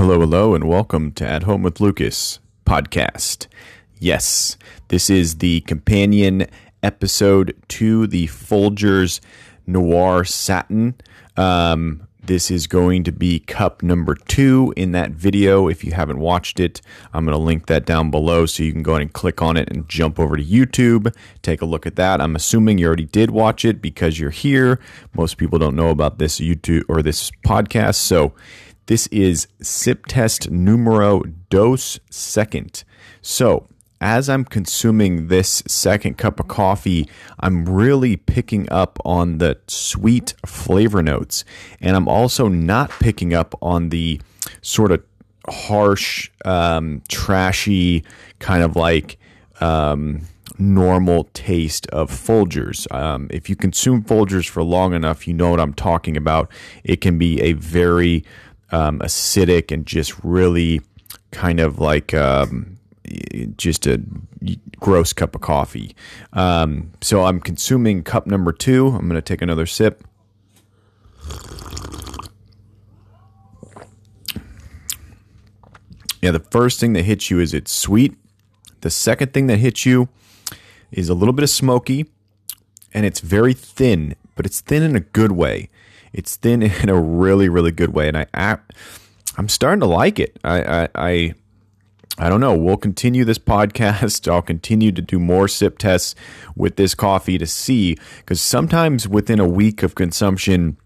Hello, hello, and welcome to At Home with Lucas podcast. Yes, this is the companion episode to the Folgers Noir Satin. Um, this is going to be cup number two in that video. If you haven't watched it, I'm going to link that down below so you can go ahead and click on it and jump over to YouTube. Take a look at that. I'm assuming you already did watch it because you're here. Most people don't know about this YouTube or this podcast. So, this is sip test numero dos second. So, as I'm consuming this second cup of coffee, I'm really picking up on the sweet flavor notes. And I'm also not picking up on the sort of harsh, um, trashy, kind of like um, normal taste of Folgers. Um, if you consume Folgers for long enough, you know what I'm talking about. It can be a very um, acidic and just really kind of like um, just a gross cup of coffee. Um, so I'm consuming cup number two. I'm going to take another sip. Yeah, the first thing that hits you is it's sweet. The second thing that hits you is a little bit of smoky, and it's very thin, but it's thin in a good way. It's thin in a really, really good way, and I, I I'm starting to like it. I, I, I I don't know. We'll continue this podcast. I'll continue to do more sip tests with this coffee to see because sometimes within a week of consumption,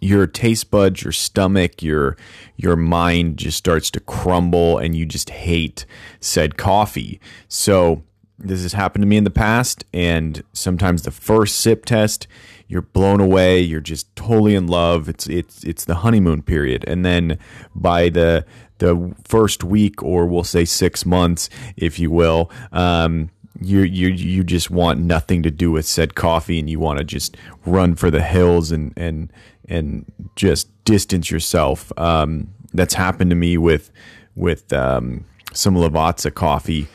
your taste buds, your stomach, your your mind just starts to crumble and you just hate said coffee. So this has happened to me in the past and sometimes the first sip test you're blown away you're just totally in love it's it's it's the honeymoon period. And then by the the first week or we'll say 6 months if you will um, you you you just want nothing to do with said coffee and you want to just run for the hills and and and just distance yourself. Um, that's happened to me with with um, some Lavazza coffee.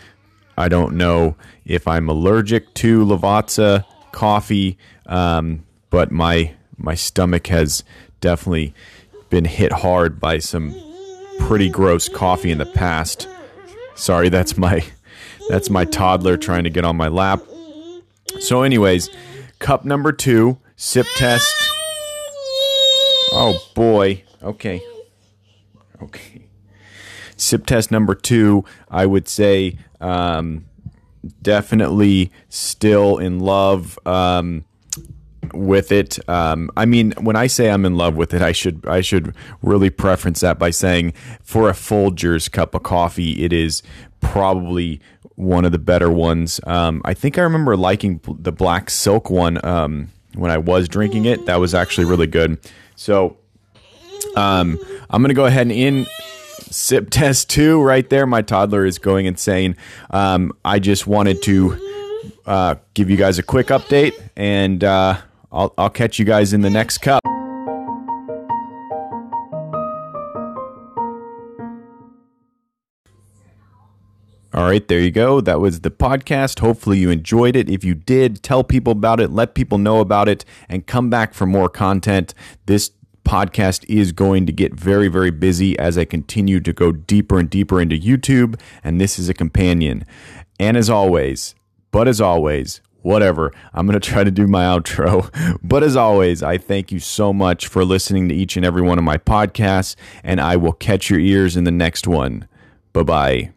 I don't know if I'm allergic to Lavazza coffee, um, but my my stomach has definitely been hit hard by some pretty gross coffee in the past. Sorry, that's my that's my toddler trying to get on my lap. So, anyways, cup number two, sip test. Oh boy. Okay. Okay. Sip test number two, I would say um, definitely still in love um, with it. Um, I mean, when I say I'm in love with it, I should I should really preference that by saying for a Folgers cup of coffee, it is probably one of the better ones. Um, I think I remember liking the black silk one um, when I was drinking it. That was actually really good. So um, I'm going to go ahead and in sip test two right there. My toddler is going insane. Um, I just wanted to uh, give you guys a quick update, and uh, I'll, I'll catch you guys in the next cup. All right, there you go. That was the podcast. Hopefully, you enjoyed it. If you did, tell people about it, let people know about it, and come back for more content. This podcast is going to get very, very busy as I continue to go deeper and deeper into YouTube, and this is a companion. And as always, but as always, whatever, I'm going to try to do my outro. But as always, I thank you so much for listening to each and every one of my podcasts, and I will catch your ears in the next one. Bye bye.